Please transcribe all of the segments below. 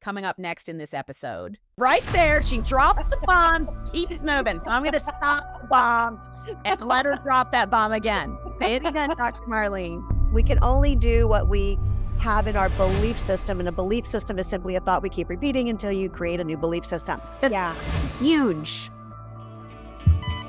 coming up next in this episode. Right there, she drops the bombs, keeps moving. So I'm going to stop the bomb and let her drop that bomb again. Say it again, Dr. Marlene. We can only do what we have in our belief system, and a belief system is simply a thought we keep repeating until you create a new belief system. That's yeah. huge.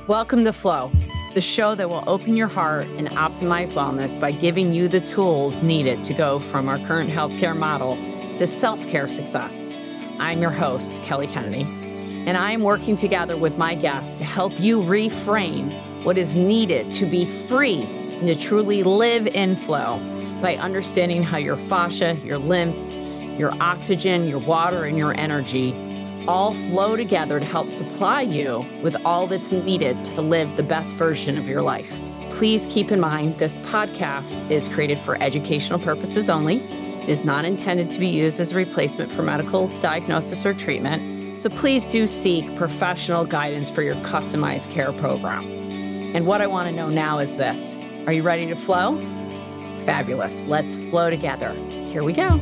Welcome to Flow, the show that will open your heart and optimize wellness by giving you the tools needed to go from our current healthcare model to self care success. I'm your host, Kelly Kennedy, and I am working together with my guests to help you reframe what is needed to be free and to truly live in flow by understanding how your fascia, your lymph, your oxygen, your water, and your energy all flow together to help supply you with all that's needed to live the best version of your life. Please keep in mind this podcast is created for educational purposes only. Is not intended to be used as a replacement for medical diagnosis or treatment. So please do seek professional guidance for your customized care program. And what I want to know now is this Are you ready to flow? Fabulous. Let's flow together. Here we go.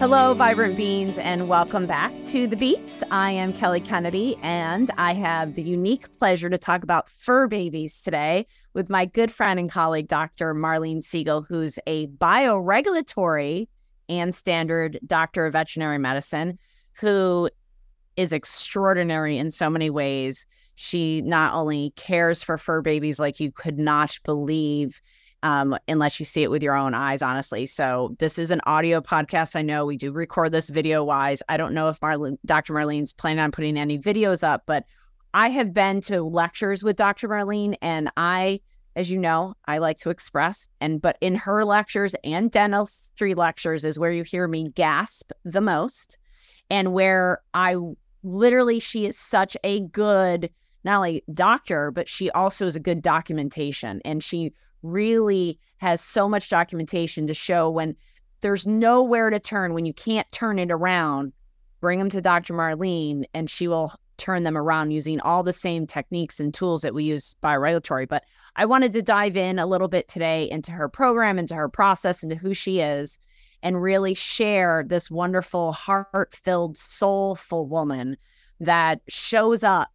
Hello, vibrant beings, and welcome back to the Beats. I am Kelly Kennedy, and I have the unique pleasure to talk about fur babies today with my good friend and colleague, Dr. Marlene Siegel, who's a bioregulatory and standard doctor of veterinary medicine who is extraordinary in so many ways. She not only cares for fur babies like you could not believe um, unless you see it with your own eyes, honestly. So this is an audio podcast. I know we do record this video wise. I don't know if Marlene, Dr. Marlene's planning on putting any videos up, but I have been to lectures with Dr. Marlene, and I, as you know, I like to express. And but in her lectures and dentistry lectures is where you hear me gasp the most, and where I literally she is such a good not only doctor, but she also is a good documentation, and she really has so much documentation to show when there's nowhere to turn, when you can't turn it around, bring them to Dr. Marlene and she will turn them around using all the same techniques and tools that we use bioregulatory. But I wanted to dive in a little bit today into her program, into her process, into who she is, and really share this wonderful, heart filled, soulful woman that shows up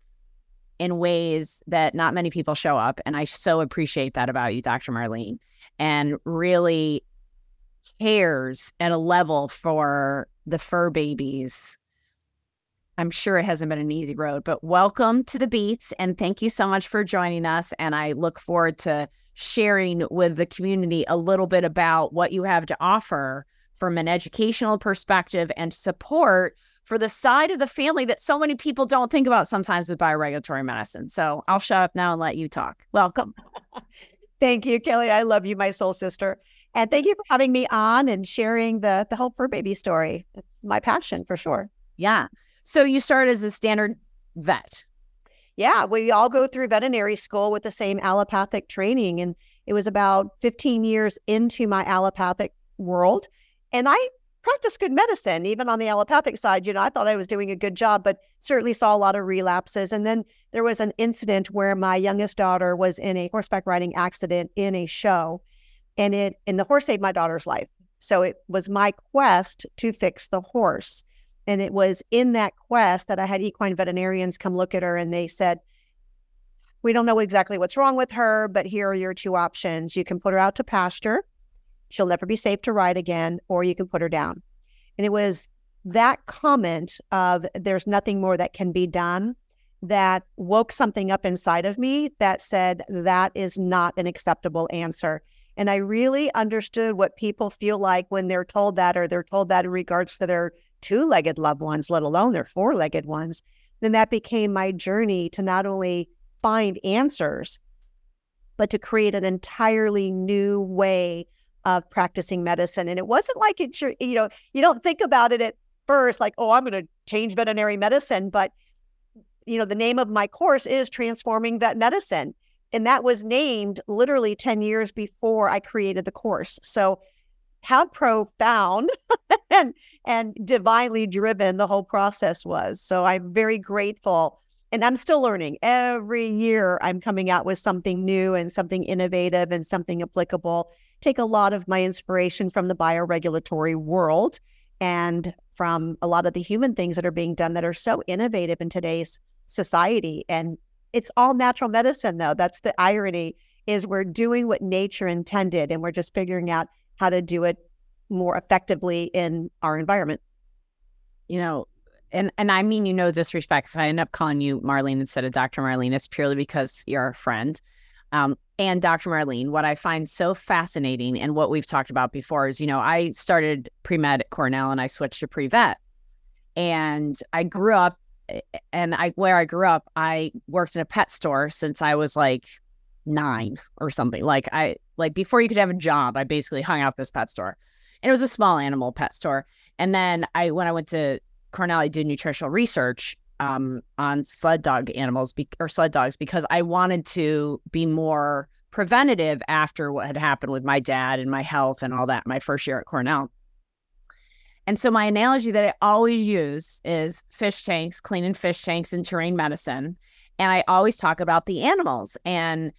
in ways that not many people show up. And I so appreciate that about you, Dr. Marlene, and really cares at a level for the fur babies. I'm sure it hasn't been an easy road, but welcome to the Beats and thank you so much for joining us. And I look forward to sharing with the community a little bit about what you have to offer from an educational perspective and support for the side of the family that so many people don't think about sometimes with bioregulatory medicine. So I'll shut up now and let you talk. Welcome. thank you, Kelly. I love you, my soul sister. And thank you for having me on and sharing the the Hope for Baby story. It's my passion for sure. Yeah. So you started as a standard vet. Yeah, we all go through veterinary school with the same allopathic training. And it was about 15 years into my allopathic world. And I practiced good medicine, even on the allopathic side. You know, I thought I was doing a good job, but certainly saw a lot of relapses. And then there was an incident where my youngest daughter was in a horseback riding accident in a show, and it and the horse saved my daughter's life. So it was my quest to fix the horse. And it was in that quest that I had equine veterinarians come look at her and they said, We don't know exactly what's wrong with her, but here are your two options. You can put her out to pasture she'll never be safe to ride again, or you can put her down. And it was that comment of there's nothing more that can be done that woke something up inside of me that said that is not an acceptable answer. And I really understood what people feel like when they're told that, or they're told that in regards to their two legged loved ones, let alone their four legged ones. Then that became my journey to not only find answers, but to create an entirely new way of practicing medicine. And it wasn't like it, you know, you don't think about it at first like, oh, I'm going to change veterinary medicine. But, you know, the name of my course is Transforming Vet Medicine. And that was named literally 10 years before I created the course. So, how profound and and divinely driven the whole process was. So I'm very grateful and I'm still learning. Every year I'm coming out with something new and something innovative and something applicable take a lot of my inspiration from the bioregulatory world and from a lot of the human things that are being done that are so innovative in today's society. And it's all natural medicine, though. That's the irony is we're doing what nature intended and we're just figuring out how to do it more effectively in our environment. You know, and and I mean you know disrespect. If I end up calling you Marlene instead of Dr. Marlene, it's purely because you're a friend. Um, and Dr. Marlene, what I find so fascinating and what we've talked about before is, you know, I started pre med at Cornell and I switched to pre vet. And I grew up, and I where I grew up, I worked in a pet store since I was like nine or something. Like I like before you could have a job, I basically hung out this pet store, and it was a small animal pet store. And then I when I went to Cornell, I did nutritional research um, on sled dog animals be- or sled dogs because I wanted to be more preventative after what had happened with my dad and my health and all that my first year at Cornell. And so my analogy that I always use is fish tanks, cleaning fish tanks and terrain medicine. And I always talk about the animals and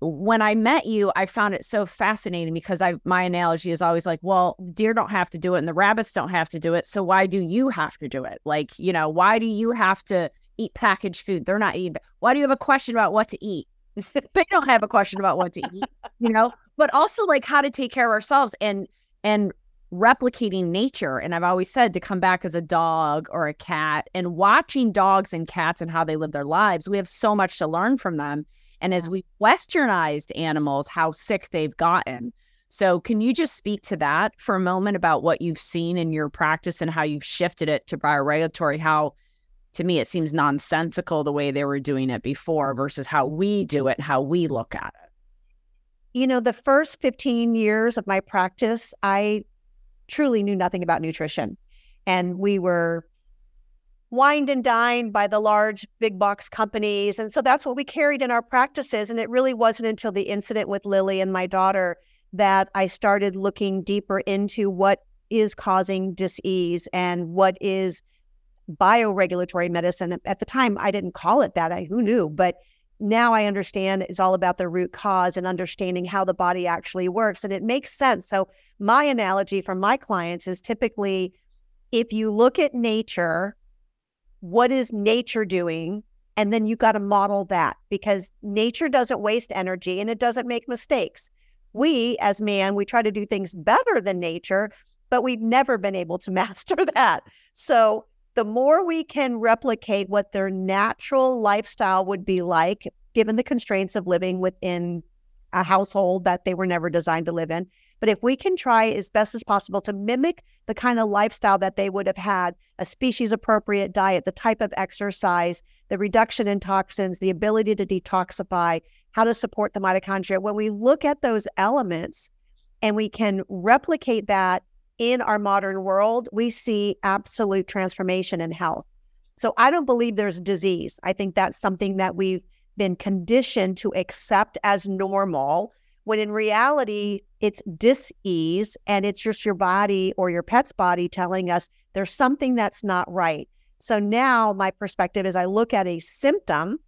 when I met you, I found it so fascinating because I my analogy is always like, well, deer don't have to do it and the rabbits don't have to do it. So why do you have to do it? Like, you know, why do you have to eat packaged food? They're not eating. Why do you have a question about what to eat? they don't have a question about what to eat, you know, but also like how to take care of ourselves and and replicating nature. And I've always said to come back as a dog or a cat and watching dogs and cats and how they live their lives, we have so much to learn from them and as we westernized animals, how sick they've gotten. So, can you just speak to that for a moment about what you've seen in your practice and how you've shifted it to bioregulatory? How, to me, it seems nonsensical the way they were doing it before versus how we do it, how we look at it. You know, the first 15 years of my practice, I truly knew nothing about nutrition. And we were wined and dined by the large big box companies. And so that's what we carried in our practices. And it really wasn't until the incident with Lily and my daughter that I started looking deeper into what is causing disease and what is bioregulatory medicine. At the time, I didn't call it that. I, who knew? But now I understand it's all about the root cause and understanding how the body actually works. And it makes sense. So, my analogy for my clients is typically if you look at nature what is nature doing? And then you got to model that because nature doesn't waste energy and it doesn't make mistakes. We, as man, we try to do things better than nature, but we've never been able to master that. So the more we can replicate what their natural lifestyle would be like, given the constraints of living within a household that they were never designed to live in. But if we can try as best as possible to mimic the kind of lifestyle that they would have had, a species appropriate diet, the type of exercise, the reduction in toxins, the ability to detoxify, how to support the mitochondria, when we look at those elements and we can replicate that in our modern world, we see absolute transformation in health. So I don't believe there's disease. I think that's something that we've been conditioned to accept as normal when in reality it's dis-ease and it's just your body or your pet's body telling us there's something that's not right so now my perspective is i look at a symptom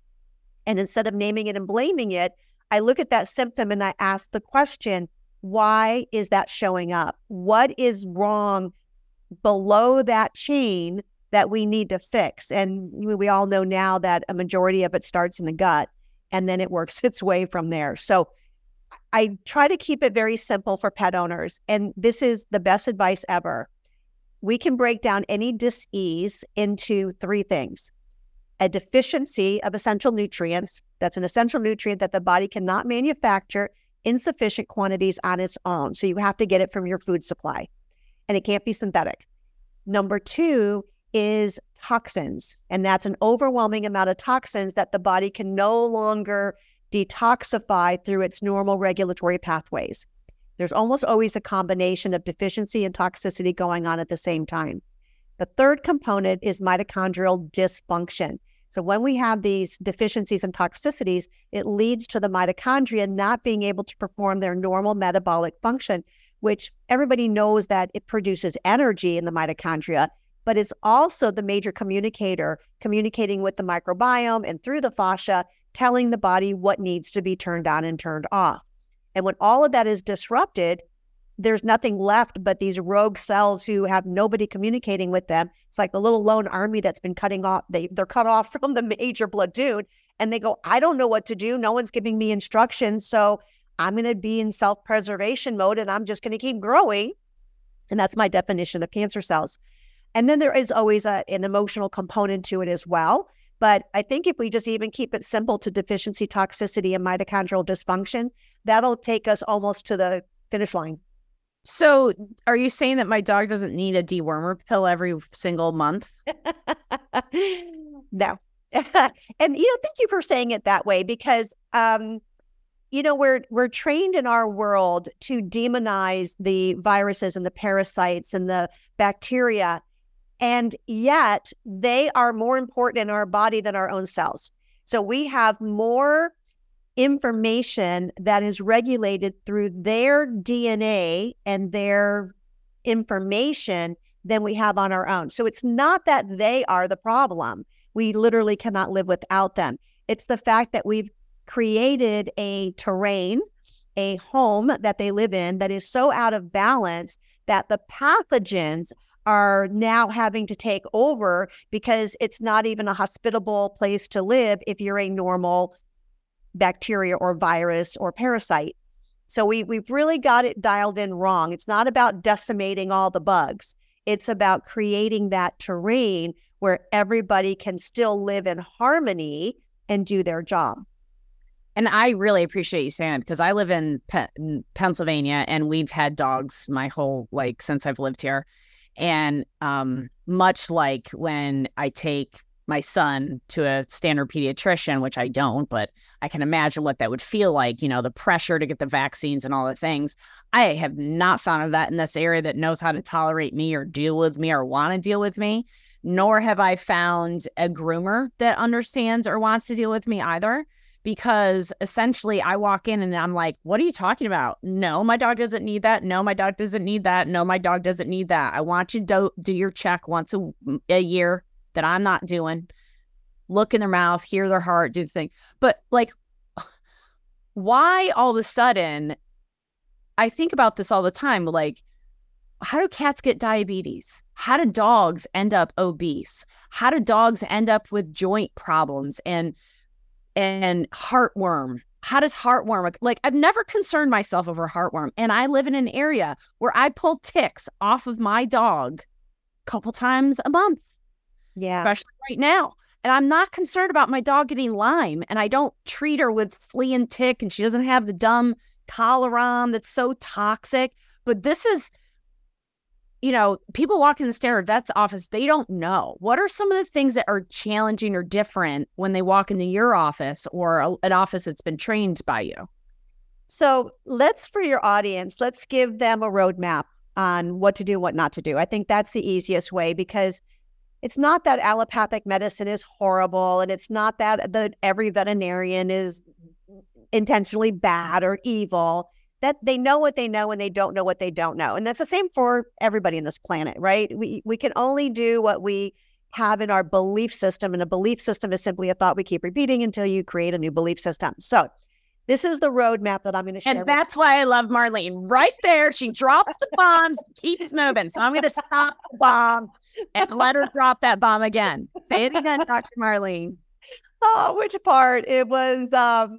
and instead of naming it and blaming it i look at that symptom and i ask the question why is that showing up what is wrong below that chain that we need to fix. And we all know now that a majority of it starts in the gut and then it works its way from there. So I try to keep it very simple for pet owners. And this is the best advice ever. We can break down any disease into three things a deficiency of essential nutrients. That's an essential nutrient that the body cannot manufacture in sufficient quantities on its own. So you have to get it from your food supply, and it can't be synthetic. Number two is toxins. And that's an overwhelming amount of toxins that the body can no longer detoxify through its normal regulatory pathways. There's almost always a combination of deficiency and toxicity going on at the same time. The third component is mitochondrial dysfunction. So, when we have these deficiencies and toxicities, it leads to the mitochondria not being able to perform their normal metabolic function, which everybody knows that it produces energy in the mitochondria but it's also the major communicator communicating with the microbiome and through the fascia, telling the body what needs to be turned on and turned off. And when all of that is disrupted, there's nothing left but these rogue cells who have nobody communicating with them. It's like the little lone army that's been cutting off. They they're cut off from the major blood platoon, and they go, I don't know what to do. No one's giving me instructions, so I'm going to be in self preservation mode, and I'm just going to keep growing. And that's my definition of cancer cells. And then there is always a, an emotional component to it as well. But I think if we just even keep it simple to deficiency toxicity and mitochondrial dysfunction, that'll take us almost to the finish line. So, are you saying that my dog doesn't need a dewormer pill every single month? no. and you know, thank you for saying it that way because um, you know, we're we're trained in our world to demonize the viruses and the parasites and the bacteria and yet they are more important in our body than our own cells. So we have more information that is regulated through their DNA and their information than we have on our own. So it's not that they are the problem. We literally cannot live without them. It's the fact that we've created a terrain, a home that they live in that is so out of balance that the pathogens are now having to take over because it's not even a hospitable place to live if you're a normal bacteria or virus or parasite. So we we've really got it dialed in wrong. It's not about decimating all the bugs. It's about creating that terrain where everybody can still live in harmony and do their job. And I really appreciate you saying it because I live in, Pe- Pennsylvania and we've had dogs my whole like since I've lived here. And um, much like when I take my son to a standard pediatrician, which I don't, but I can imagine what that would feel like, you know, the pressure to get the vaccines and all the things. I have not found that in this area that knows how to tolerate me or deal with me or want to deal with me, nor have I found a groomer that understands or wants to deal with me either because essentially I walk in and I'm like, what are you talking about? No, my dog doesn't need that. No, my dog doesn't need that. No, my dog doesn't need that. I want you to do, do your check once a, a year that I'm not doing. Look in their mouth, hear their heart, do the thing. But like, why all of a sudden, I think about this all the time. Like, how do cats get diabetes? How do dogs end up obese? How do dogs end up with joint problems? And and heartworm. How does heartworm like I've never concerned myself over heartworm and I live in an area where I pull ticks off of my dog a couple times a month. Yeah. Especially right now. And I'm not concerned about my dog getting Lyme and I don't treat her with flea and tick and she doesn't have the dumb Cholera that's so toxic. But this is you know, people walk in the standard vet's office, they don't know. What are some of the things that are challenging or different when they walk into your office or a, an office that's been trained by you? So let's, for your audience, let's give them a roadmap on what to do, what not to do. I think that's the easiest way because it's not that allopathic medicine is horrible and it's not that the every veterinarian is intentionally bad or evil that they know what they know and they don't know what they don't know. And that's the same for everybody in this planet, right? We we can only do what we have in our belief system. And a belief system is simply a thought we keep repeating until you create a new belief system. So this is the roadmap that I'm going to share. And that's why I love Marlene. Right there, she drops the bombs, keeps moving. So I'm going to stop the bomb and let her drop that bomb again. Say it again, Dr. Marlene. Oh, which part? It was um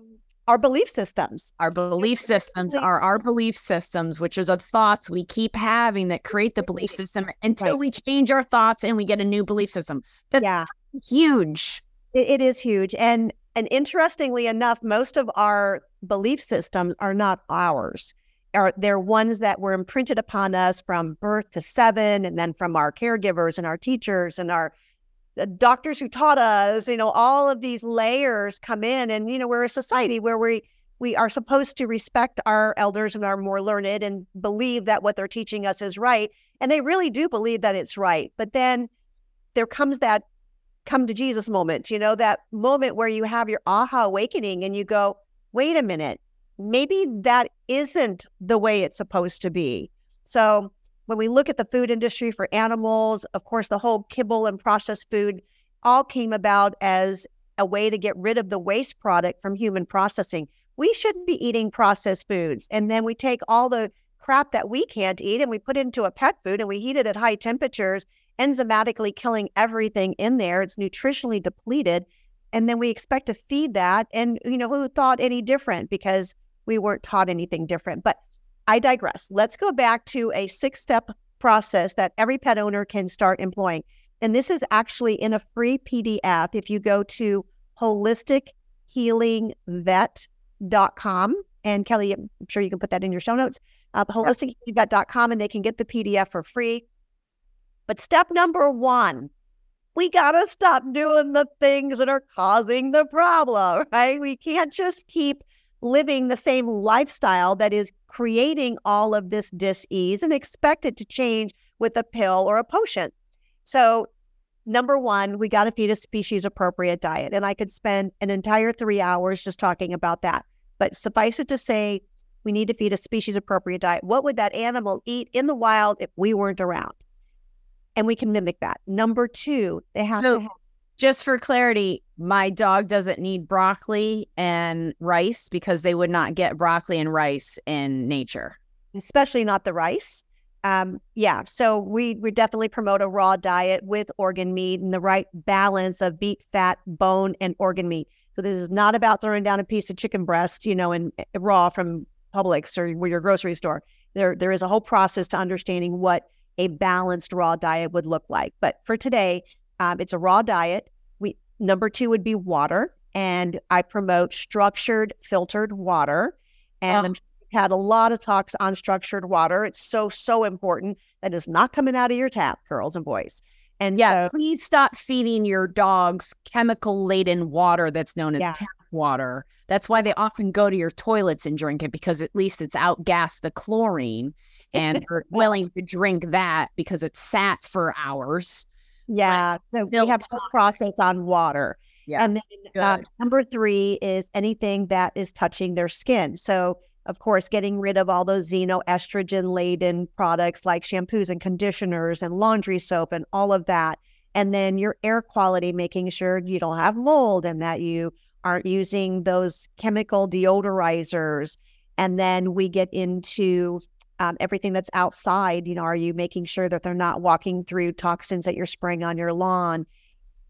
our belief systems. Our belief systems are our belief systems, which are the thoughts we keep having that create the belief system until right. we change our thoughts and we get a new belief system. That's yeah. huge. It, it is huge. And and interestingly enough, most of our belief systems are not ours. Are they're ones that were imprinted upon us from birth to seven, and then from our caregivers and our teachers and our doctors who taught us, you know, all of these layers come in. And, you know, we're a society where we, we are supposed to respect our elders and our more learned and believe that what they're teaching us is right. And they really do believe that it's right. But then there comes that come to Jesus moment, you know, that moment where you have your aha awakening and you go, wait a minute, maybe that isn't the way it's supposed to be. So when we look at the food industry for animals, of course, the whole kibble and processed food all came about as a way to get rid of the waste product from human processing. We shouldn't be eating processed foods. And then we take all the crap that we can't eat and we put into a pet food and we heat it at high temperatures, enzymatically killing everything in there. It's nutritionally depleted. And then we expect to feed that. And, you know, who thought any different because we weren't taught anything different. But I digress. Let's go back to a six step process that every pet owner can start employing. And this is actually in a free PDF. If you go to holistichealingvet.com, and Kelly, I'm sure you can put that in your show notes, uh, holistichealingvet.com, and they can get the PDF for free. But step number one, we got to stop doing the things that are causing the problem, right? We can't just keep living the same lifestyle that is creating all of this dis-ease and expect it to change with a pill or a potion. So, number one, we got to feed a species appropriate diet. And I could spend an entire three hours just talking about that. But suffice it to say, we need to feed a species appropriate diet. What would that animal eat in the wild if we weren't around? And we can mimic that. Number two, they have so, to have just for clarity, my dog doesn't need broccoli and rice because they would not get broccoli and rice in nature, especially not the rice. Um, yeah, so we we definitely promote a raw diet with organ meat and the right balance of beef, fat, bone, and organ meat. So this is not about throwing down a piece of chicken breast, you know, and eh, raw from Publix or your grocery store. There there is a whole process to understanding what a balanced raw diet would look like. But for today, um, it's a raw diet. Number two would be water, and I promote structured filtered water. And oh. I've had a lot of talks on structured water. It's so so important that is not coming out of your tap, girls and boys. And yeah, so, please stop feeding your dogs chemical laden water that's known as yeah. tap water. That's why they often go to your toilets and drink it because at least it's outgassed the chlorine and are willing to drink that because it's sat for hours. Yeah. So we have a process on water. Yeah. And then uh, number three is anything that is touching their skin. So, of course, getting rid of all those xenoestrogen laden products like shampoos and conditioners and laundry soap and all of that. And then your air quality, making sure you don't have mold and that you aren't using those chemical deodorizers. And then we get into um, everything that's outside. You know, are you making sure that they're not walking through toxins that you're spraying on your lawn?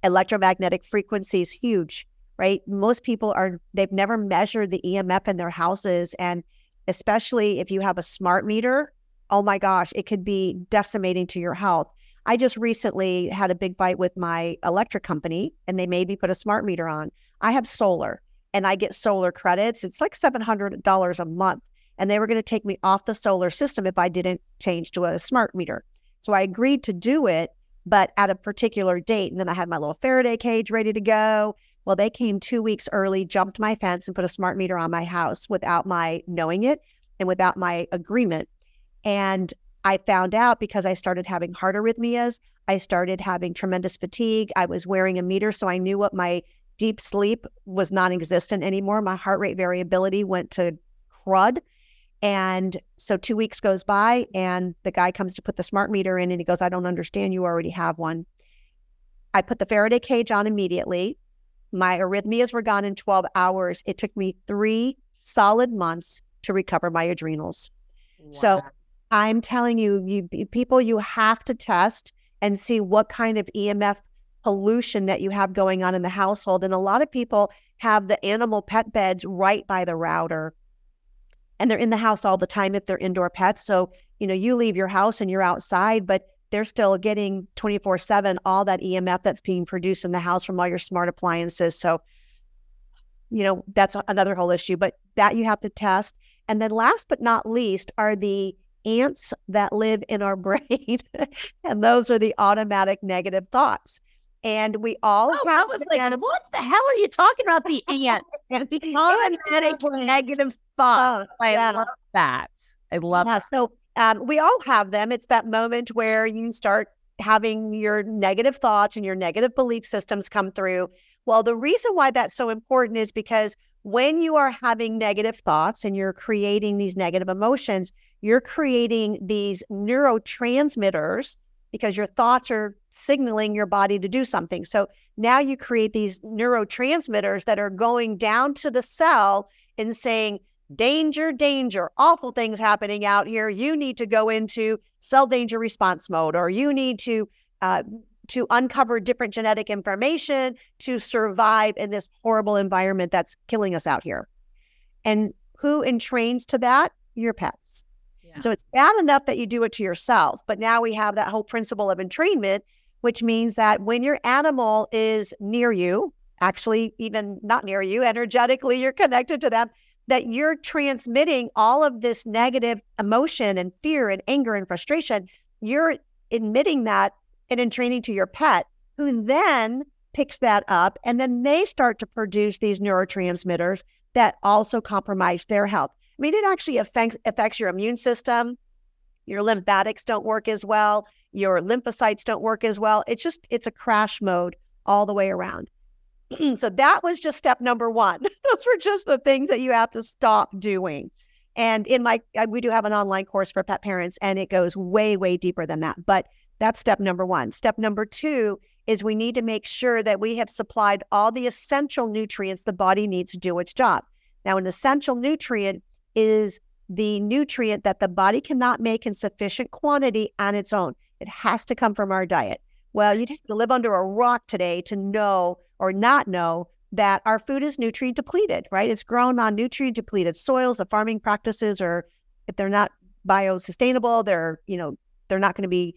Electromagnetic frequency is huge, right? Most people are, they've never measured the EMF in their houses. And especially if you have a smart meter, oh my gosh, it could be decimating to your health. I just recently had a big fight with my electric company and they made me put a smart meter on. I have solar and I get solar credits. It's like $700 a month and they were going to take me off the solar system if I didn't change to a smart meter. So I agreed to do it, but at a particular date. And then I had my little Faraday cage ready to go. Well, they came two weeks early, jumped my fence, and put a smart meter on my house without my knowing it and without my agreement. And I found out because I started having heart arrhythmias. I started having tremendous fatigue. I was wearing a meter, so I knew what my deep sleep was non existent anymore. My heart rate variability went to crud. And so two weeks goes by and the guy comes to put the smart meter in and he goes, I don't understand. You already have one. I put the Faraday cage on immediately. My arrhythmias were gone in 12 hours. It took me three solid months to recover my adrenals. Wow. So I'm telling you, you people, you have to test and see what kind of EMF pollution that you have going on in the household. And a lot of people have the animal pet beds right by the router and they're in the house all the time if they're indoor pets. So, you know, you leave your house and you're outside, but they're still getting 24 7 all that EMF that's being produced in the house from all your smart appliances. So, you know, that's another whole issue, but that you have to test. And then last but not least are the ants that live in our brain. and those are the automatic negative thoughts. And we all oh, I was like, what the hell are you talking about? The ants. the automatic negative thoughts. Oh, I yeah. love that. I love yeah, that. So um, we all have them. It's that moment where you start having your negative thoughts and your negative belief systems come through. Well, the reason why that's so important is because when you are having negative thoughts and you're creating these negative emotions, you're creating these neurotransmitters because your thoughts are signaling your body to do something. So now you create these neurotransmitters that are going down to the cell and saying, danger, danger, awful things happening out here. You need to go into cell danger response mode, or you need to uh, to uncover different genetic information to survive in this horrible environment that's killing us out here. And who entrains to that? Your pets. So it's bad enough that you do it to yourself, but now we have that whole principle of entrainment, which means that when your animal is near you, actually even not near you, energetically you're connected to them, that you're transmitting all of this negative emotion and fear and anger and frustration. You're admitting that and entraining to your pet, who then picks that up and then they start to produce these neurotransmitters that also compromise their health. I mean, it actually affects affects your immune system. Your lymphatics don't work as well. Your lymphocytes don't work as well. It's just it's a crash mode all the way around. so that was just step number one. Those were just the things that you have to stop doing. And in my, we do have an online course for pet parents, and it goes way, way deeper than that. But that's step number one. Step number two is we need to make sure that we have supplied all the essential nutrients the body needs to do its job. Now, an essential nutrient is the nutrient that the body cannot make in sufficient quantity on its own. It has to come from our diet. Well, you'd have to live under a rock today to know or not know that our food is nutrient depleted, right? It's grown on nutrient depleted soils. The farming practices are, if they're not biosustainable, they're, you know, they're not going to be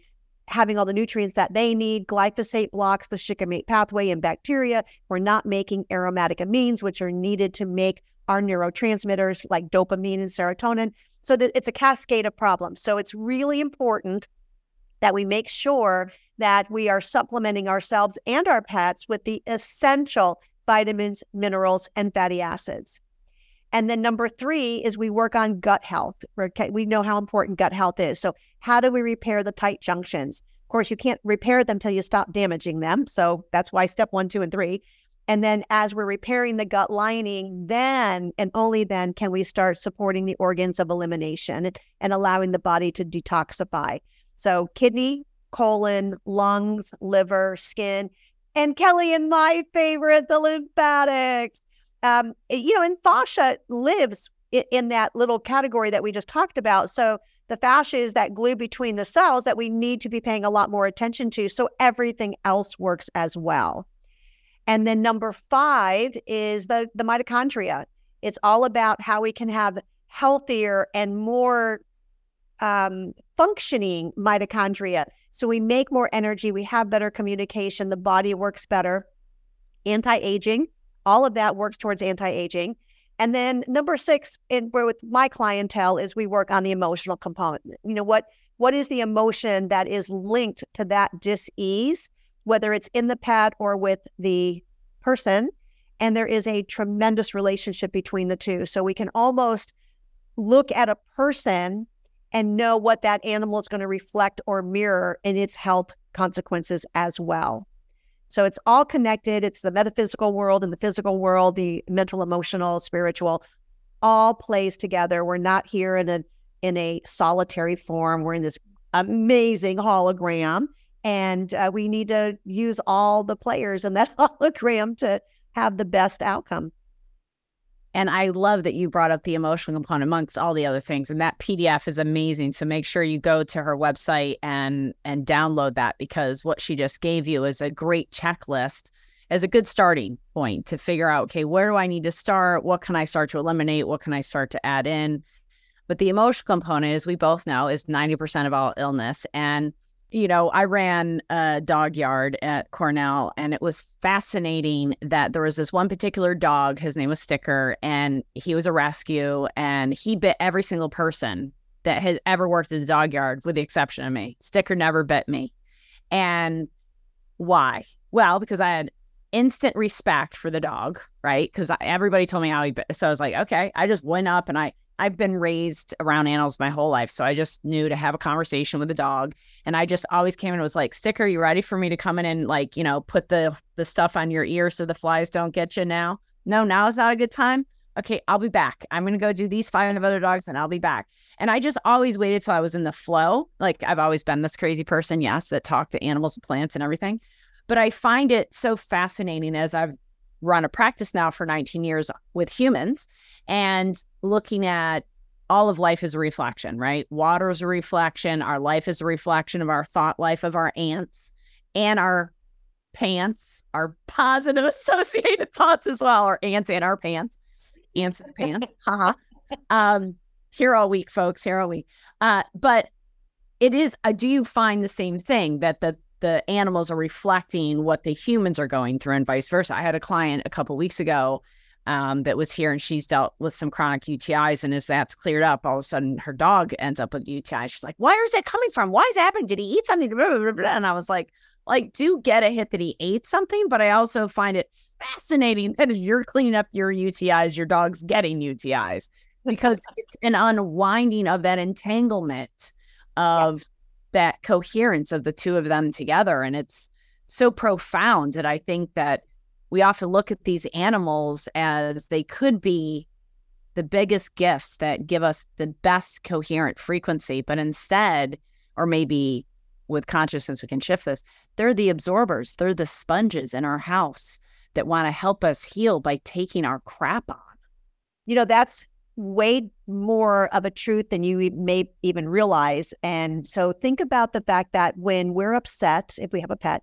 having all the nutrients that they need. Glyphosate blocks the shikimate pathway in bacteria. We're not making aromatic amines, which are needed to make our neurotransmitters like dopamine and serotonin. So that it's a cascade of problems. So it's really important that we make sure that we are supplementing ourselves and our pets with the essential vitamins, minerals, and fatty acids. And then number three is we work on gut health. We know how important gut health is. So, how do we repair the tight junctions? Of course, you can't repair them until you stop damaging them. So, that's why step one, two, and three. And then, as we're repairing the gut lining, then and only then can we start supporting the organs of elimination and allowing the body to detoxify. So, kidney, colon, lungs, liver, skin, and Kelly and my favorite, the lymphatics. Um, you know, and fascia lives in, in that little category that we just talked about. So the fascia is that glue between the cells that we need to be paying a lot more attention to. So everything else works as well. And then number five is the the mitochondria. It's all about how we can have healthier and more um, functioning mitochondria. So we make more energy, we have better communication, the body works better. Anti aging, all of that works towards anti aging. And then number six, and where with my clientele is we work on the emotional component. You know what what is the emotion that is linked to that dis-ease, whether it's in the pet or with the person. And there is a tremendous relationship between the two. So we can almost look at a person and know what that animal is going to reflect or mirror in its health consequences as well. So it's all connected. It's the metaphysical world and the physical world, the mental, emotional, spiritual, all plays together. We're not here in a in a solitary form. We're in this amazing hologram, and uh, we need to use all the players in that hologram to have the best outcome. And I love that you brought up the emotional component amongst all the other things. And that PDF is amazing. So make sure you go to her website and and download that because what she just gave you is a great checklist as a good starting point to figure out, okay, where do I need to start? What can I start to eliminate? What can I start to add in? But the emotional component, as we both know, is 90% of all illness. And you know, I ran a dog yard at Cornell, and it was fascinating that there was this one particular dog. His name was Sticker, and he was a rescue, and he bit every single person that has ever worked at the dog yard, with the exception of me. Sticker never bit me. And why? Well, because I had instant respect for the dog, right? Because everybody told me how he bit. So I was like, okay, I just went up and I I've been raised around animals my whole life. So I just knew to have a conversation with the dog. And I just always came and was like, Sticker, you ready for me to come in and like, you know, put the the stuff on your ear so the flies don't get you now? No, now is not a good time. Okay, I'll be back. I'm gonna go do these five other dogs and I'll be back. And I just always waited till I was in the flow. Like I've always been this crazy person, yes, that talk to animals and plants and everything. But I find it so fascinating as I've run a practice now for 19 years with humans and looking at all of life is a reflection, right? Water is a reflection. Our life is a reflection of our thought life of our ants and our pants, our positive associated thoughts as well, our ants and our pants, ants and pants. Haha. um, here all week, folks. Here all week. Uh, but it is. Uh, do you find the same thing that the the animals are reflecting what the humans are going through, and vice versa? I had a client a couple weeks ago um, that was here, and she's dealt with some chronic UTIs, and as that's cleared up, all of a sudden her dog ends up with UTI. She's like, "Where is that coming from? Why is it happening? Did he eat something?" And I was like, like do get a hit that he ate something, but I also find it fascinating that as you're cleaning up your UTIs, your dog's getting UTIs because it's an unwinding of that entanglement of. That coherence of the two of them together. And it's so profound that I think that we often look at these animals as they could be the biggest gifts that give us the best coherent frequency, but instead, or maybe with consciousness, we can shift this. They're the absorbers, they're the sponges in our house that want to help us heal by taking our crap on. You know, that's way more of a truth than you may even realize. And so think about the fact that when we're upset, if we have a pet,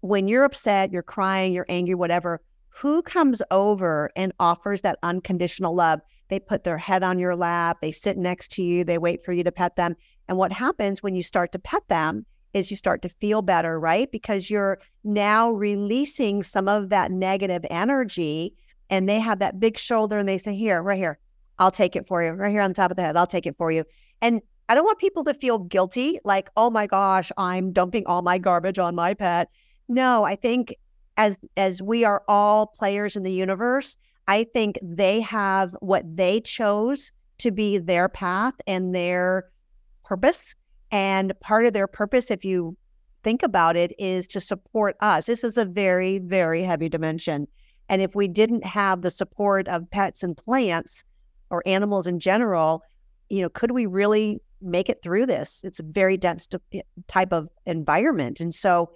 when you're upset, you're crying, you're angry, whatever, who comes over and offers that unconditional love? They put their head on your lap, they sit next to you, they wait for you to pet them. And what happens when you start to pet them is you start to feel better, right? Because you're now releasing some of that negative energy and they have that big shoulder and they say, Here, right here, I'll take it for you. Right here on the top of the head, I'll take it for you. And I don't want people to feel guilty, like, oh my gosh, I'm dumping all my garbage on my pet. No, I think as as we are all players in the universe, I think they have what they chose to be their path and their purpose. And part of their purpose, if you think about it, is to support us. This is a very, very heavy dimension. And if we didn't have the support of pets and plants, or animals in general, you know, could we really make it through this? It's a very dense type of environment. And so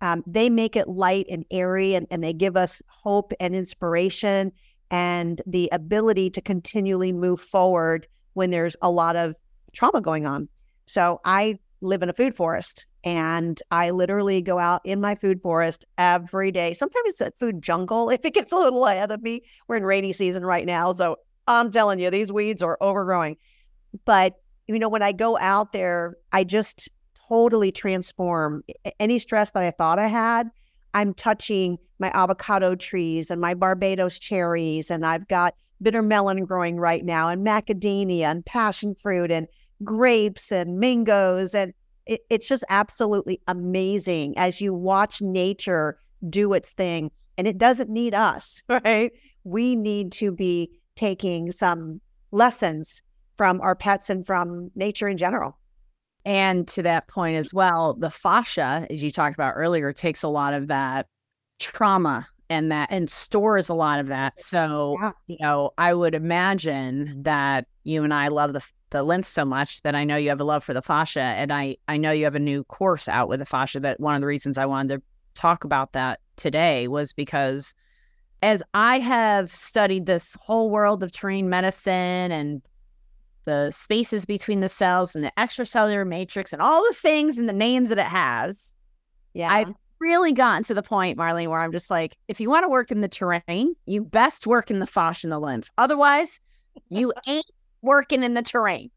um, they make it light and airy and, and they give us hope and inspiration and the ability to continually move forward when there's a lot of trauma going on. So I live in a food forest and I literally go out in my food forest every day. Sometimes it's a food jungle if it gets a little ahead of me. We're in rainy season right now. So I'm telling you, these weeds are overgrowing. But, you know, when I go out there, I just totally transform any stress that I thought I had. I'm touching my avocado trees and my Barbados cherries, and I've got bitter melon growing right now, and macadamia and passion fruit and grapes and mangoes. And it, it's just absolutely amazing as you watch nature do its thing. And it doesn't need us, right? We need to be taking some lessons from our pets and from nature in general. And to that point as well, the fascia, as you talked about earlier, takes a lot of that trauma and that and stores a lot of that. So, yeah. you know, I would imagine that you and I love the the lymph so much that I know you have a love for the fascia, and I I know you have a new course out with the fascia. That one of the reasons I wanted to talk about that today was because as I have studied this whole world of terrain medicine and the spaces between the cells and the extracellular matrix and all the things and the names that it has, yeah, I've really gotten to the point, Marlene, where I'm just like, if you want to work in the terrain, you best work in the fascia and the lymph. Otherwise, you ain't working in the terrain.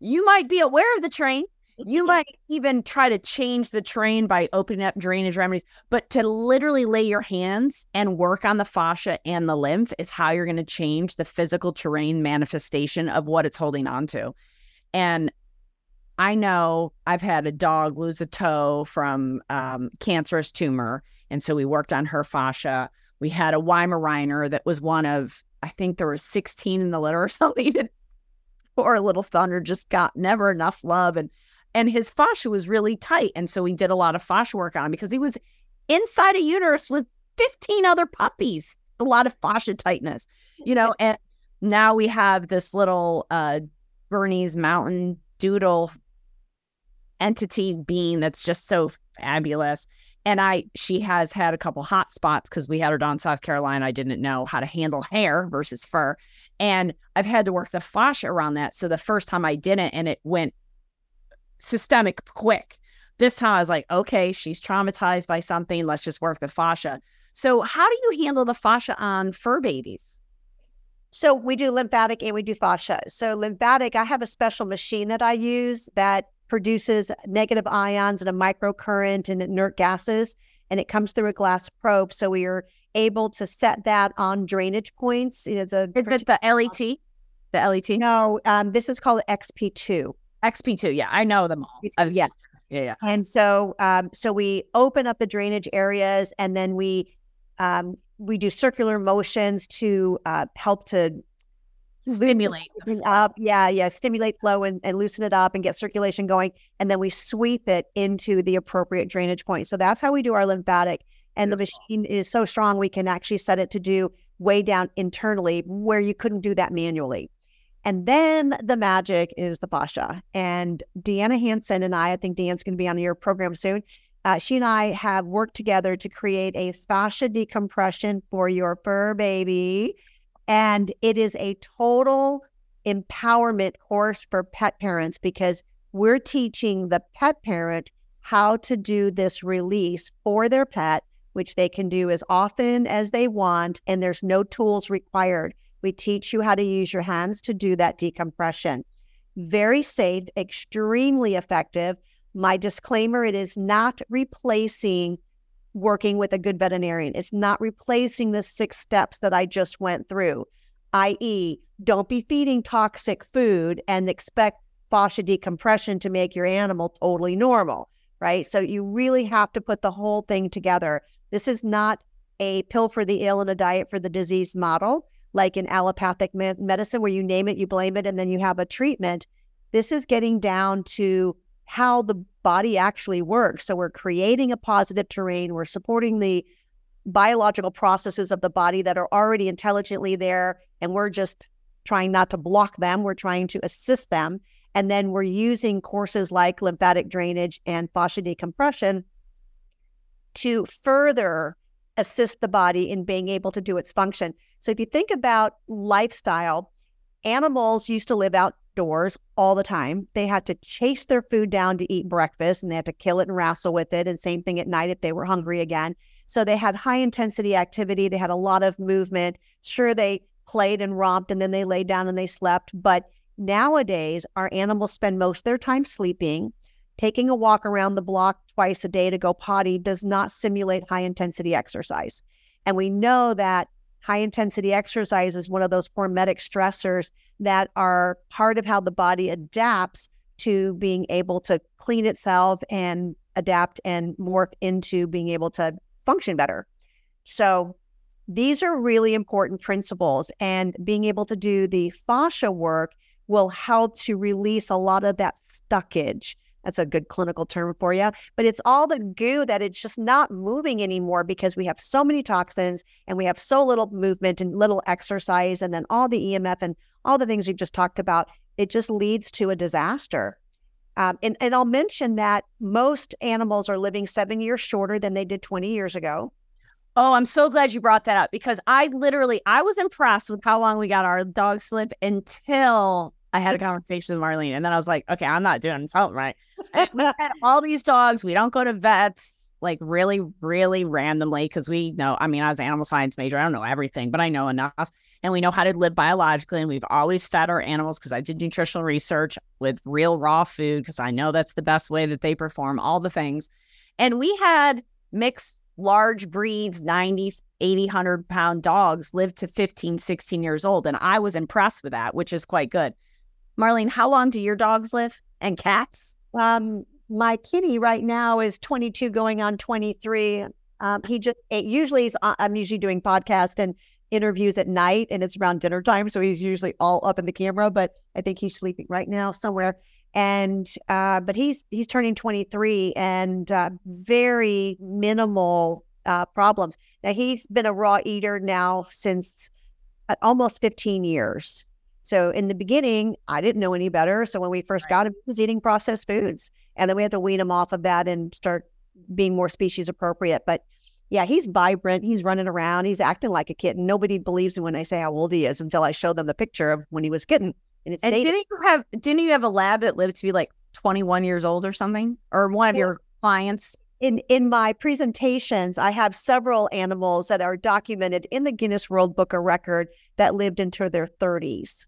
You might be aware of the terrain, you might even try to change the terrain by opening up drainage remedies, but to literally lay your hands and work on the fascia and the lymph is how you're going to change the physical terrain manifestation of what it's holding on to. And I know I've had a dog lose a toe from um, cancerous tumor. And so we worked on her fascia. We had a Weimaraner that was one of, I think there was 16 in the litter or something. Poor little Thunder just got never enough love. And and his fascia was really tight. And so we did a lot of fascia work on him because he was inside a uterus with 15 other puppies, a lot of fascia tightness, you know. And now we have this little uh, Bernese mountain doodle entity being that's just so fabulous. And I, she has had a couple hot spots because we had her down South Carolina. I didn't know how to handle hair versus fur. And I've had to work the fascia around that. So the first time I didn't, and it went systemic quick. This time I was like, okay, she's traumatized by something. Let's just work the fascia. So, how do you handle the fascia on fur babies? So, we do lymphatic and we do fascia. So, lymphatic, I have a special machine that I use that produces negative ions and a microcurrent and inert gases, and it comes through a glass probe. So, we are able to set that on drainage points. It's a is it the LET? The LET? No, um, this is called XP2. XP2. Yeah, I know them all. Was, yeah. Yeah, yeah. And so, um, so we open up the drainage areas, and then we um, we do circular motions to uh, help to stimulate up. Yeah, yeah, stimulate flow and, and loosen it up and get circulation going, and then we sweep it into the appropriate drainage point. So that's how we do our lymphatic. And Beautiful. the machine is so strong we can actually set it to do way down internally where you couldn't do that manually. And then the magic is the fascia. And Deanna Hanson and I, I think Deanna's going to be on your program soon. Uh, she and I have worked together to create a fascia decompression for your fur baby. And it is a total empowerment course for pet parents because we're teaching the pet parent how to do this release for their pet, which they can do as often as they want. And there's no tools required. We teach you how to use your hands to do that decompression. Very safe, extremely effective. My disclaimer it is not replacing working with a good veterinarian. It's not replacing the six steps that I just went through, i.e., don't be feeding toxic food and expect fascia decompression to make your animal totally normal, right? So you really have to put the whole thing together. This is not a pill for the ill and a diet for the disease model like in allopathic me- medicine, where you name it, you blame it, and then you have a treatment. This is getting down to how the body actually works. So we're creating a positive terrain, we're supporting the biological processes of the body that are already intelligently there, and we're just trying not to block them, we're trying to assist them. And then we're using courses like lymphatic drainage and fascia decompression to further assist the body in being able to do its function. So if you think about lifestyle, animals used to live outdoors all the time. They had to chase their food down to eat breakfast and they had to kill it and wrestle with it. And same thing at night if they were hungry again. So they had high intensity activity. They had a lot of movement. Sure, they played and romped and then they laid down and they slept. But nowadays, our animals spend most of their time sleeping. Taking a walk around the block twice a day to go potty does not simulate high intensity exercise. And we know that high intensity exercise is one of those hormetic stressors that are part of how the body adapts to being able to clean itself and adapt and morph into being able to function better. So these are really important principles and being able to do the fascia work will help to release a lot of that stuckage that's a good clinical term for you. But it's all the goo that it's just not moving anymore because we have so many toxins and we have so little movement and little exercise and then all the EMF and all the things we've just talked about. It just leads to a disaster. Um, and, and I'll mention that most animals are living seven years shorter than they did 20 years ago. Oh, I'm so glad you brought that up because I literally I was impressed with how long we got our dog slip until I had a conversation with Marlene, and then I was like, okay, I'm not doing something right. all these dogs. We don't go to vets like really, really randomly because we know. I mean, I was an animal science major. I don't know everything, but I know enough, and we know how to live biologically. And we've always fed our animals because I did nutritional research with real raw food because I know that's the best way that they perform. All the things, and we had mixed large breeds 90 80 100 pound dogs live to 15 16 years old and i was impressed with that which is quite good Marlene, how long do your dogs live and cats? Um, my kitty right now is 22 going on 23. Um, he just usually is, uh, I'm usually doing podcast and interviews at night and it's around dinner time. So he's usually all up in the camera, but I think he's sleeping right now somewhere. And, uh, but he's, he's turning 23 and uh, very minimal uh, problems. Now he's been a raw eater now since uh, almost 15 years. So in the beginning, I didn't know any better. So when we first right. got him, he was eating processed foods. And then we had to wean him off of that and start being more species appropriate. But yeah, he's vibrant. He's running around. He's acting like a kitten. Nobody believes me when I say how old he is until I show them the picture of when he was kitten. And, and didn't you have didn't you have a lab that lived to be like 21 years old or something? Or one of your clients? In in my presentations, I have several animals that are documented in the Guinness World Book of Record that lived into their 30s.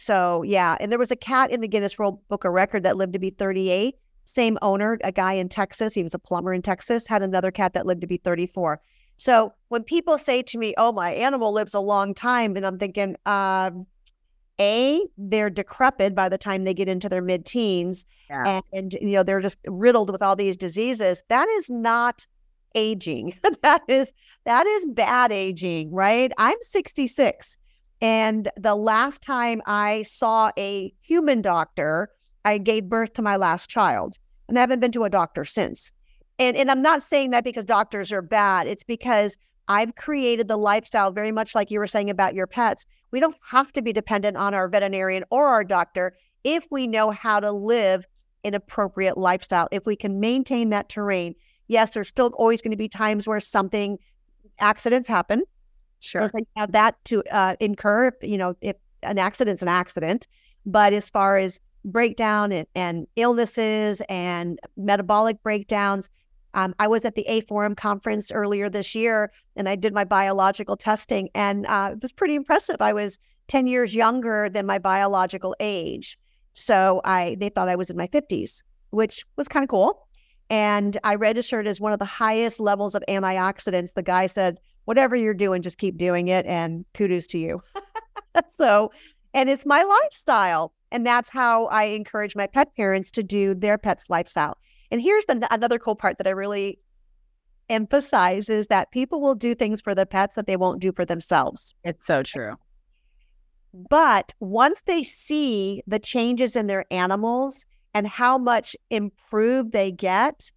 So yeah, and there was a cat in the Guinness World Book of Record that lived to be 38 same owner, a guy in Texas, he was a plumber in Texas, had another cat that lived to be 34. So when people say to me, "Oh, my animal lives a long time," and I'm thinking, um, a they're decrepit by the time they get into their mid-teens, yeah. and, and you know they're just riddled with all these diseases. That is not aging. that is that is bad aging, right? I'm 66, and the last time I saw a human doctor I gave birth to my last child and I haven't been to a doctor since. And, and I'm not saying that because doctors are bad. It's because I've created the lifestyle very much like you were saying about your pets. We don't have to be dependent on our veterinarian or our doctor if we know how to live an appropriate lifestyle. If we can maintain that terrain, yes, there's still always going to be times where something accidents happen. Sure, so you have that to uh, incur. You know, if an accident's an accident, but as far as breakdown and, and illnesses and metabolic breakdowns. Um, I was at the A4M conference earlier this year and I did my biological testing, and uh, it was pretty impressive. I was 10 years younger than my biological age. So I they thought I was in my 50s, which was kind of cool. And I registered as one of the highest levels of antioxidants. The guy said, whatever you're doing, just keep doing it. And kudos to you. so, and it's my lifestyle. And that's how I encourage my pet parents to do their pet's lifestyle. And here's the, another cool part that I really emphasize is that people will do things for the pets that they won't do for themselves. It's so true. But once they see the changes in their animals and how much improved they get,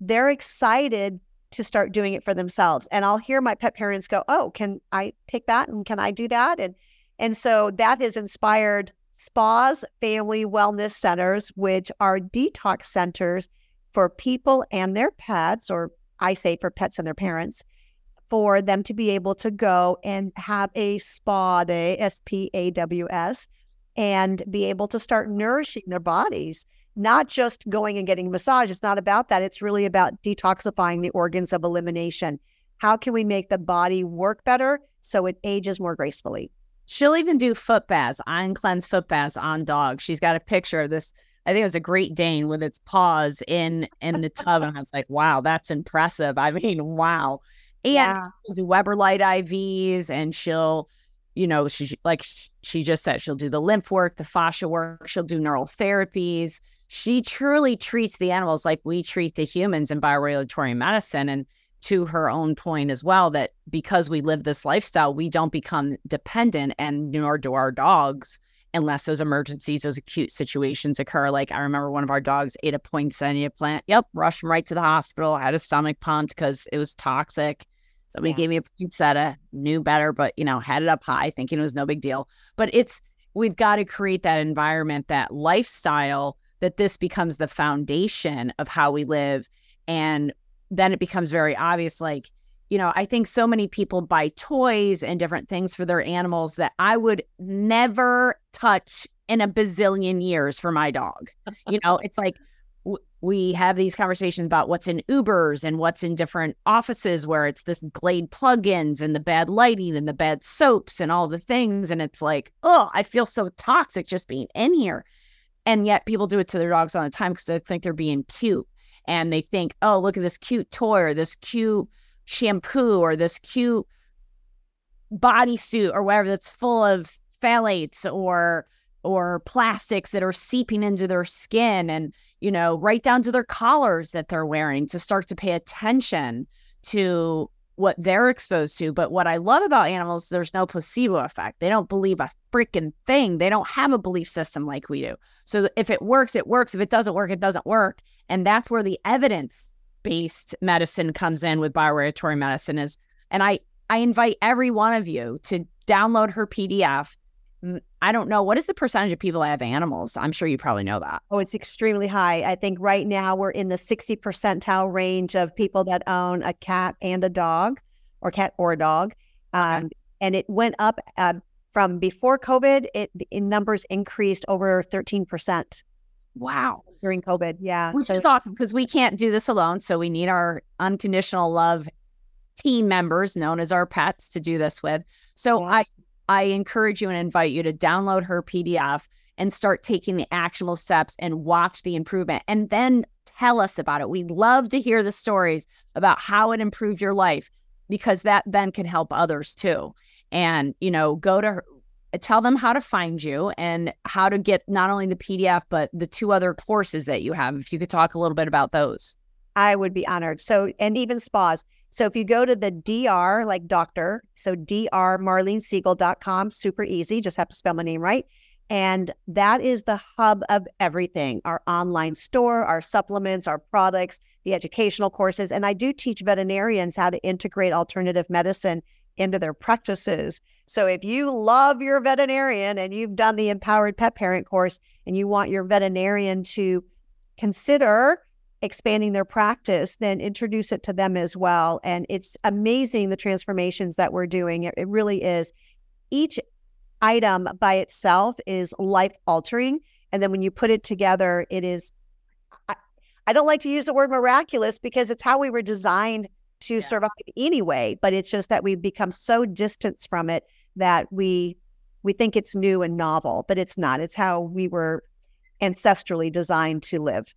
they're excited to start doing it for themselves. And I'll hear my pet parents go, "Oh, can I take that and can I do that?" And and so that has inspired spas, family wellness centers, which are detox centers for people and their pets, or I say for pets and their parents, for them to be able to go and have a spa day, S P A W S, and be able to start nourishing their bodies, not just going and getting a massage. It's not about that. It's really about detoxifying the organs of elimination. How can we make the body work better so it ages more gracefully? She'll even do foot baths, ion cleanse foot baths on dogs. She's got a picture of this. I think it was a Great Dane with its paws in in the tub, and I was like, "Wow, that's impressive." I mean, wow. And yeah. do Weber Light IVs, and she'll, you know, she like she just said, she'll do the lymph work, the fascia work. She'll do neural therapies. She truly treats the animals like we treat the humans in bioregulatory medicine, and to her own point as well that because we live this lifestyle, we don't become dependent, and nor do our dogs unless those emergencies, those acute situations occur. Like I remember one of our dogs ate a poinsettia plant. Yep, rushed him right to the hospital. Had his stomach pumped because it was toxic. Somebody yeah. gave me a poinsettia, knew better, but you know, had it up high, thinking it was no big deal. But it's we've got to create that environment, that lifestyle, that this becomes the foundation of how we live. And then it becomes very obvious like you know, I think so many people buy toys and different things for their animals that I would never touch in a bazillion years for my dog. you know, it's like w- we have these conversations about what's in Ubers and what's in different offices where it's this Glade plugins and the bad lighting and the bad soaps and all the things. And it's like, oh, I feel so toxic just being in here. And yet people do it to their dogs all the time because they think they're being cute. And they think, oh, look at this cute toy or this cute shampoo or this cute bodysuit or whatever that's full of phthalates or or plastics that are seeping into their skin and you know right down to their collars that they're wearing to start to pay attention to what they're exposed to but what i love about animals there's no placebo effect. They don't believe a freaking thing. They don't have a belief system like we do. So if it works it works. If it doesn't work it doesn't work. And that's where the evidence based medicine comes in with bioregulatory medicine is and I I invite every one of you to download her PDF I don't know. What is the percentage of people that have animals? I'm sure you probably know that. Oh, it's extremely high. I think right now we're in the 60 percentile range of people that own a cat and a dog, or cat or a dog. Um, and it went up uh, from before COVID. It in numbers increased over 13 percent. Wow. During COVID, yeah. Which so, is awesome because we can't do this alone. So we need our unconditional love team members, known as our pets, to do this with. So yeah. I I encourage you and invite you to download her PDF and start taking the actionable steps and watch the improvement and then tell us about it. We'd love to hear the stories about how it improved your life because that then can help others too. And, you know, go to her, tell them how to find you and how to get not only the PDF, but the two other courses that you have. If you could talk a little bit about those. I would be honored. So, and even spas. So if you go to the DR, like doctor, so drmarlenesiegel.com, super easy, just have to spell my name right. And that is the hub of everything our online store, our supplements, our products, the educational courses. And I do teach veterinarians how to integrate alternative medicine into their practices. So if you love your veterinarian and you've done the empowered pet parent course and you want your veterinarian to consider expanding their practice, then introduce it to them as well. And it's amazing the transformations that we're doing. It, it really is. Each item by itself is life altering. And then when you put it together, it is, I, I, don't like to use the word miraculous because it's how we were designed to yeah. survive anyway. But it's just that we've become so distant from it that we we think it's new and novel, but it's not. It's how we were ancestrally designed to live.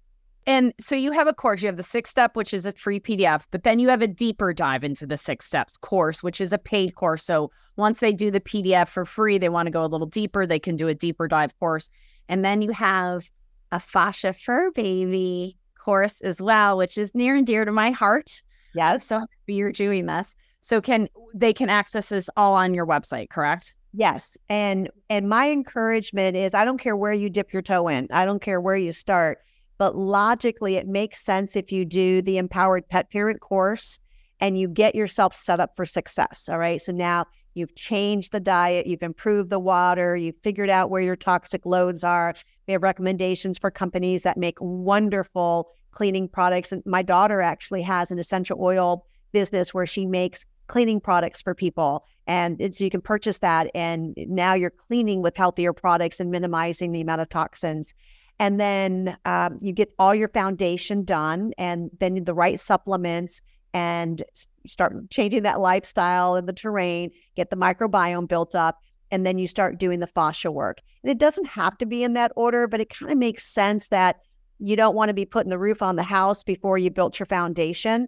And so you have a course, you have the six step, which is a free PDF, but then you have a deeper dive into the six steps course, which is a paid course. So once they do the PDF for free, they want to go a little deeper, they can do a deeper dive course. And then you have a fascia fur baby course as well, which is near and dear to my heart. Yeah. So you're doing this. So can they can access this all on your website, correct? Yes. And and my encouragement is I don't care where you dip your toe in. I don't care where you start but logically, it makes sense if you do the empowered pet parent course and you get yourself set up for success. All right. So now you've changed the diet, you've improved the water, you've figured out where your toxic loads are. We have recommendations for companies that make wonderful cleaning products. And my daughter actually has an essential oil business where she makes cleaning products for people. And so you can purchase that. And now you're cleaning with healthier products and minimizing the amount of toxins and then um, you get all your foundation done and then the right supplements and start changing that lifestyle and the terrain get the microbiome built up and then you start doing the fascia work. And it doesn't have to be in that order but it kind of makes sense that you don't want to be putting the roof on the house before you built your foundation.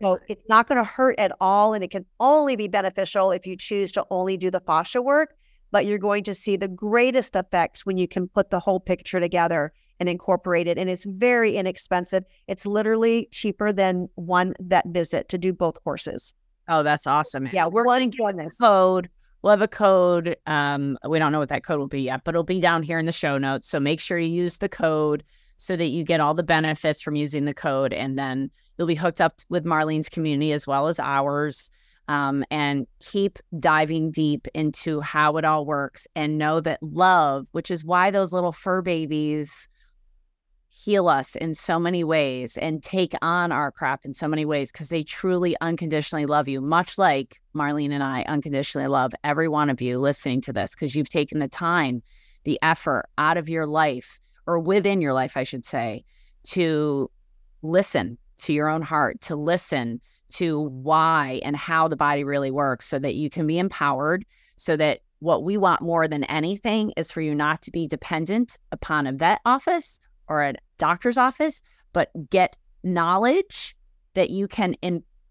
So it's not going to hurt at all and it can only be beneficial if you choose to only do the fascia work but you're going to see the greatest effects when you can put the whole picture together and incorporate it. And it's very inexpensive. It's literally cheaper than one vet visit to do both courses. Oh, that's awesome. Yeah, we're going to get this code. We'll have a code. Um, we don't know what that code will be yet, but it'll be down here in the show notes. So make sure you use the code so that you get all the benefits from using the code. And then you'll be hooked up with Marlene's community as well as ours um, and keep diving deep into how it all works and know that love, which is why those little fur babies heal us in so many ways and take on our crap in so many ways because they truly unconditionally love you, much like Marlene and I unconditionally love every one of you listening to this because you've taken the time, the effort out of your life or within your life, I should say, to listen to your own heart, to listen to why and how the body really works so that you can be empowered so that what we want more than anything is for you not to be dependent upon a vet office or a doctor's office, but get knowledge that you can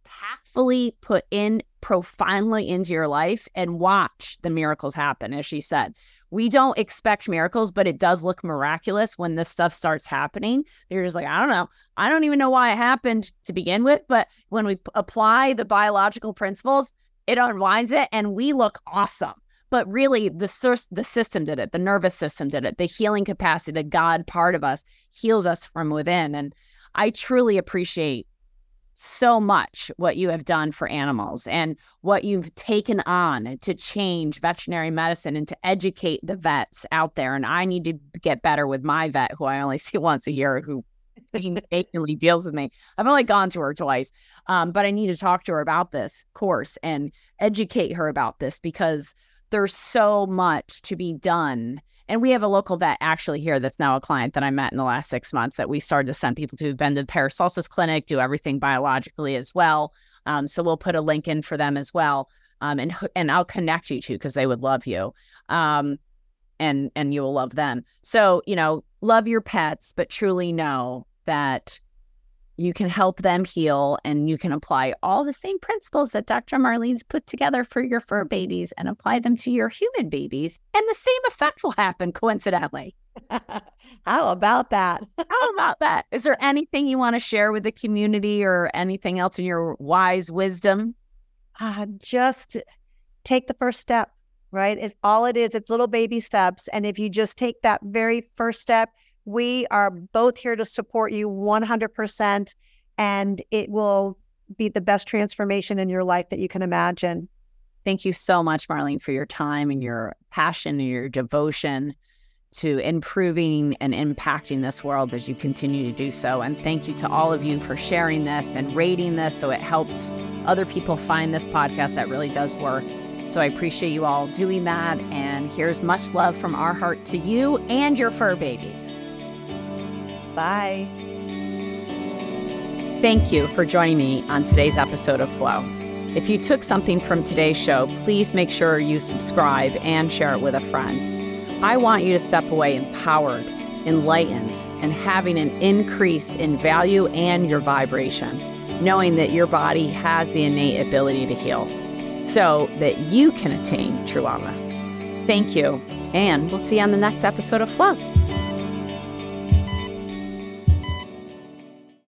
impactfully put in profoundly into your life and watch the miracles happen. As she said, we don't expect miracles, but it does look miraculous when this stuff starts happening. You're just like, I don't know. I don't even know why it happened to begin with. But when we apply the biological principles, it unwinds it and we look awesome. But really, the source, the system did it. The nervous system did it. The healing capacity, the God part of us heals us from within. And I truly appreciate so much what you have done for animals and what you've taken on to change veterinary medicine and to educate the vets out there. And I need to get better with my vet, who I only see once a year, who painstakingly deals with me. I've only gone to her twice, um, but I need to talk to her about this course and educate her about this because there's so much to be done and we have a local vet actually here that's now a client that I met in the last six months that we started to send people to who've been to the Paracelsus Clinic, do everything biologically as well. Um, so we'll put a link in for them as well. Um, and and I'll connect you to because they would love you. Um, and and you will love them. So, you know, love your pets, but truly know that you can help them heal and you can apply all the same principles that Dr. Marlene's put together for your fur babies and apply them to your human babies. And the same effect will happen coincidentally. How about that? How about that? Is there anything you want to share with the community or anything else in your wise wisdom? Uh, just take the first step, right? It's all it is. It's little baby steps. And if you just take that very first step, we are both here to support you 100%, and it will be the best transformation in your life that you can imagine. Thank you so much, Marlene, for your time and your passion and your devotion to improving and impacting this world as you continue to do so. And thank you to all of you for sharing this and rating this so it helps other people find this podcast that really does work. So I appreciate you all doing that. And here's much love from our heart to you and your fur babies. Bye. Thank you for joining me on today's episode of Flow. If you took something from today's show, please make sure you subscribe and share it with a friend. I want you to step away empowered, enlightened, and having an increase in value and your vibration, knowing that your body has the innate ability to heal so that you can attain true wellness. Thank you, and we'll see you on the next episode of Flow.